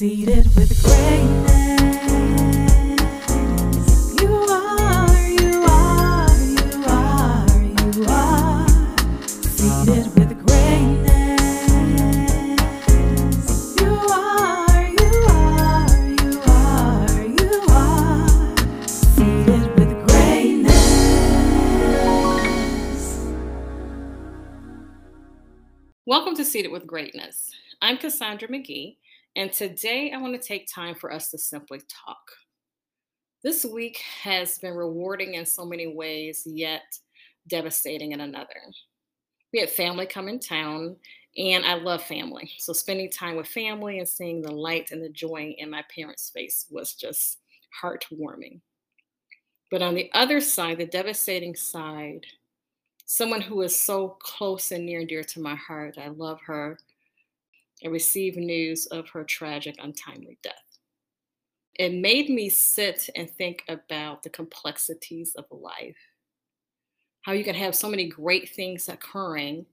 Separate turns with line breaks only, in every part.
Seated with greatness. You are, you are, you are, you are. Seated with greatness. You are, you are, you are, you are. Seated with greatness.
Welcome to Seated with Greatness. I'm Cassandra McGee, and today I want to take time for us to simply talk. This week has been rewarding in so many ways, yet devastating in another. We had family come in town, and I love family. So, spending time with family and seeing the light and the joy in my parents' face was just heartwarming. But on the other side, the devastating side, someone who is so close and near and dear to my heart. I love her. I received news of her tragic, untimely death. It made me sit and think about the complexities of life. How you can have so many great things occurring,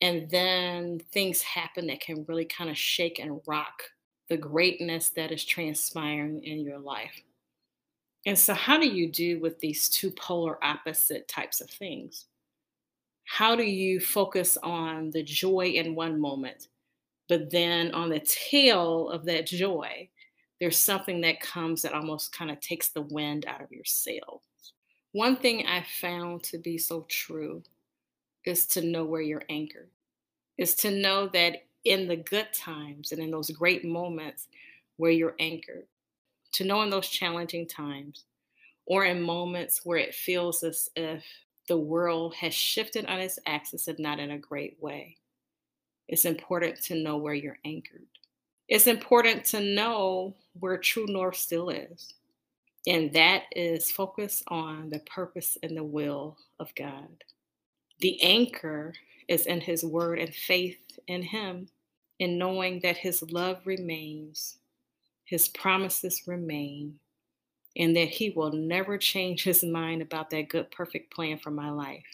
and then things happen that can really kind of shake and rock the greatness that is transpiring in your life. And so, how do you do with these two polar opposite types of things? how do you focus on the joy in one moment, but then on the tail of that joy, there's something that comes that almost kind of takes the wind out of your sails. One thing I found to be so true is to know where you're anchored, is to know that in the good times and in those great moments where you're anchored, to know in those challenging times or in moments where it feels as if the world has shifted on its axis and not in a great way. It's important to know where you're anchored. It's important to know where true north still is. And that is focus on the purpose and the will of God. The anchor is in his word and faith in him, in knowing that his love remains, his promises remain, and that He will never change His mind about that good, perfect plan for my life.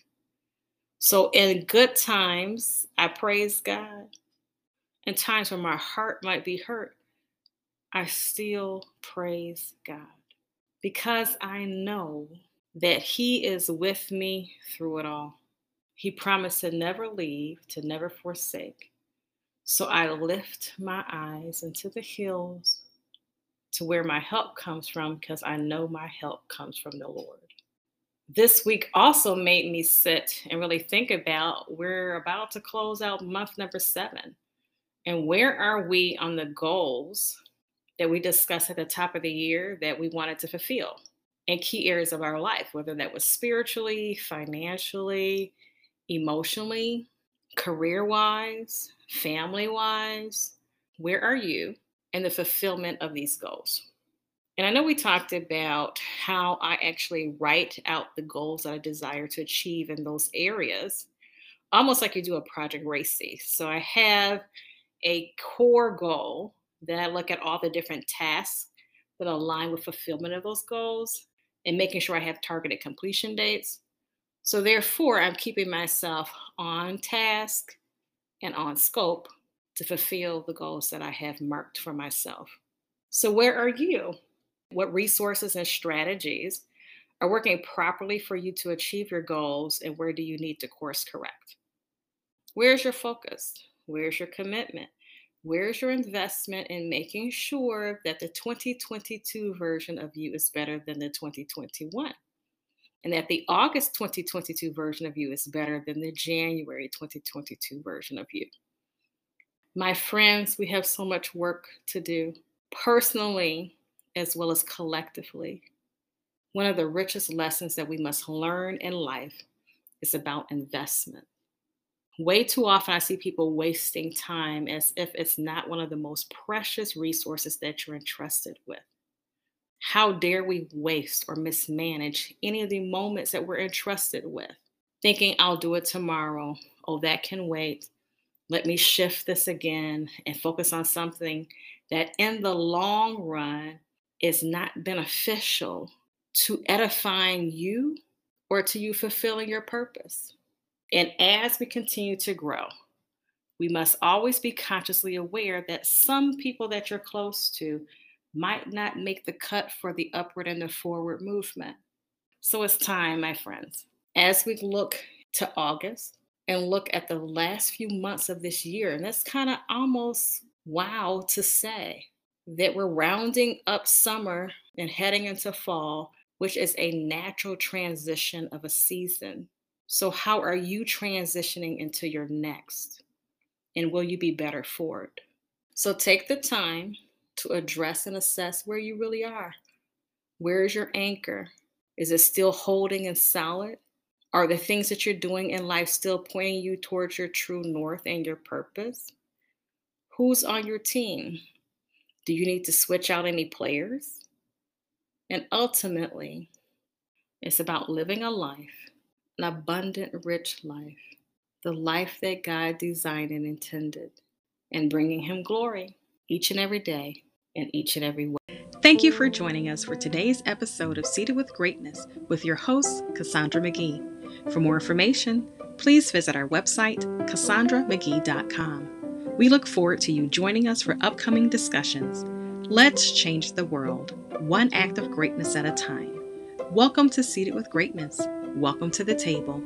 So, in good times, I praise God. In times when my heart might be hurt, I still praise God because I know that He is with me through it all. He promised to never leave, to never forsake. So I lift my eyes into the hills to where my help comes from because I know my help comes from the Lord. This week also made me sit and really think about we're about to close out month number seven. And where are we on the goals that we discussed at the top of the year that we wanted to fulfill in key areas of our life, whether that was spiritually, financially, emotionally, career wise, family wise? Where are you? in the fulfillment of these goals. And I know we talked about how I actually write out the goals that I desire to achieve in those areas, almost like you do a project RACI. So I have a core goal that I look at all the different tasks that align with fulfillment of those goals and making sure I have targeted completion dates. So therefore, I'm keeping myself on task and on scope to fulfill the goals that I have marked for myself. So, where are you? What resources and strategies are working properly for you to achieve your goals, and where do you need to course correct? Where's your focus? Where's your commitment? Where's your investment in making sure that the 2022 version of you is better than the 2021? And that the August 2022 version of you is better than the January 2022 version of you? My friends, we have so much work to do, personally as well as collectively. One of the richest lessons that we must learn in life is about investment. Way too often, I see people wasting time as if it's not one of the most precious resources that you're entrusted with. How dare we waste or mismanage any of the moments that we're entrusted with? Thinking, I'll do it tomorrow. Oh, that can wait. Let me shift this again and focus on something that in the long run is not beneficial to edifying you or to you fulfilling your purpose. And as we continue to grow, we must always be consciously aware that some people that you're close to might not make the cut for the upward and the forward movement. So it's time, my friends, as we look to August and look at the last few months of this year, and that's kind of almost wow to say that we're rounding up summer and heading into fall, which is a natural transition of a season. So, how are you transitioning into your next? And will you be better for it? So, take the time to address and assess where you really are. Where is your anchor? Is it still holding and solid? Are the things that you're doing in life still pointing you towards your true north and your purpose? Who's on your team? Do you need to switch out any players? And ultimately, it's about living a life, an abundant, rich life, the life that God designed and intended, and bringing Him glory each and every day in each and every way. Thank you for joining us for today's episode of Seated with Greatness with your host, Cassandra McGee. For more information, please visit our website, cassandramcgee.com. We look forward to you joining us for upcoming discussions. Let's change the world, one act of greatness at a time. Welcome to Seated with Greatness. Welcome to the table.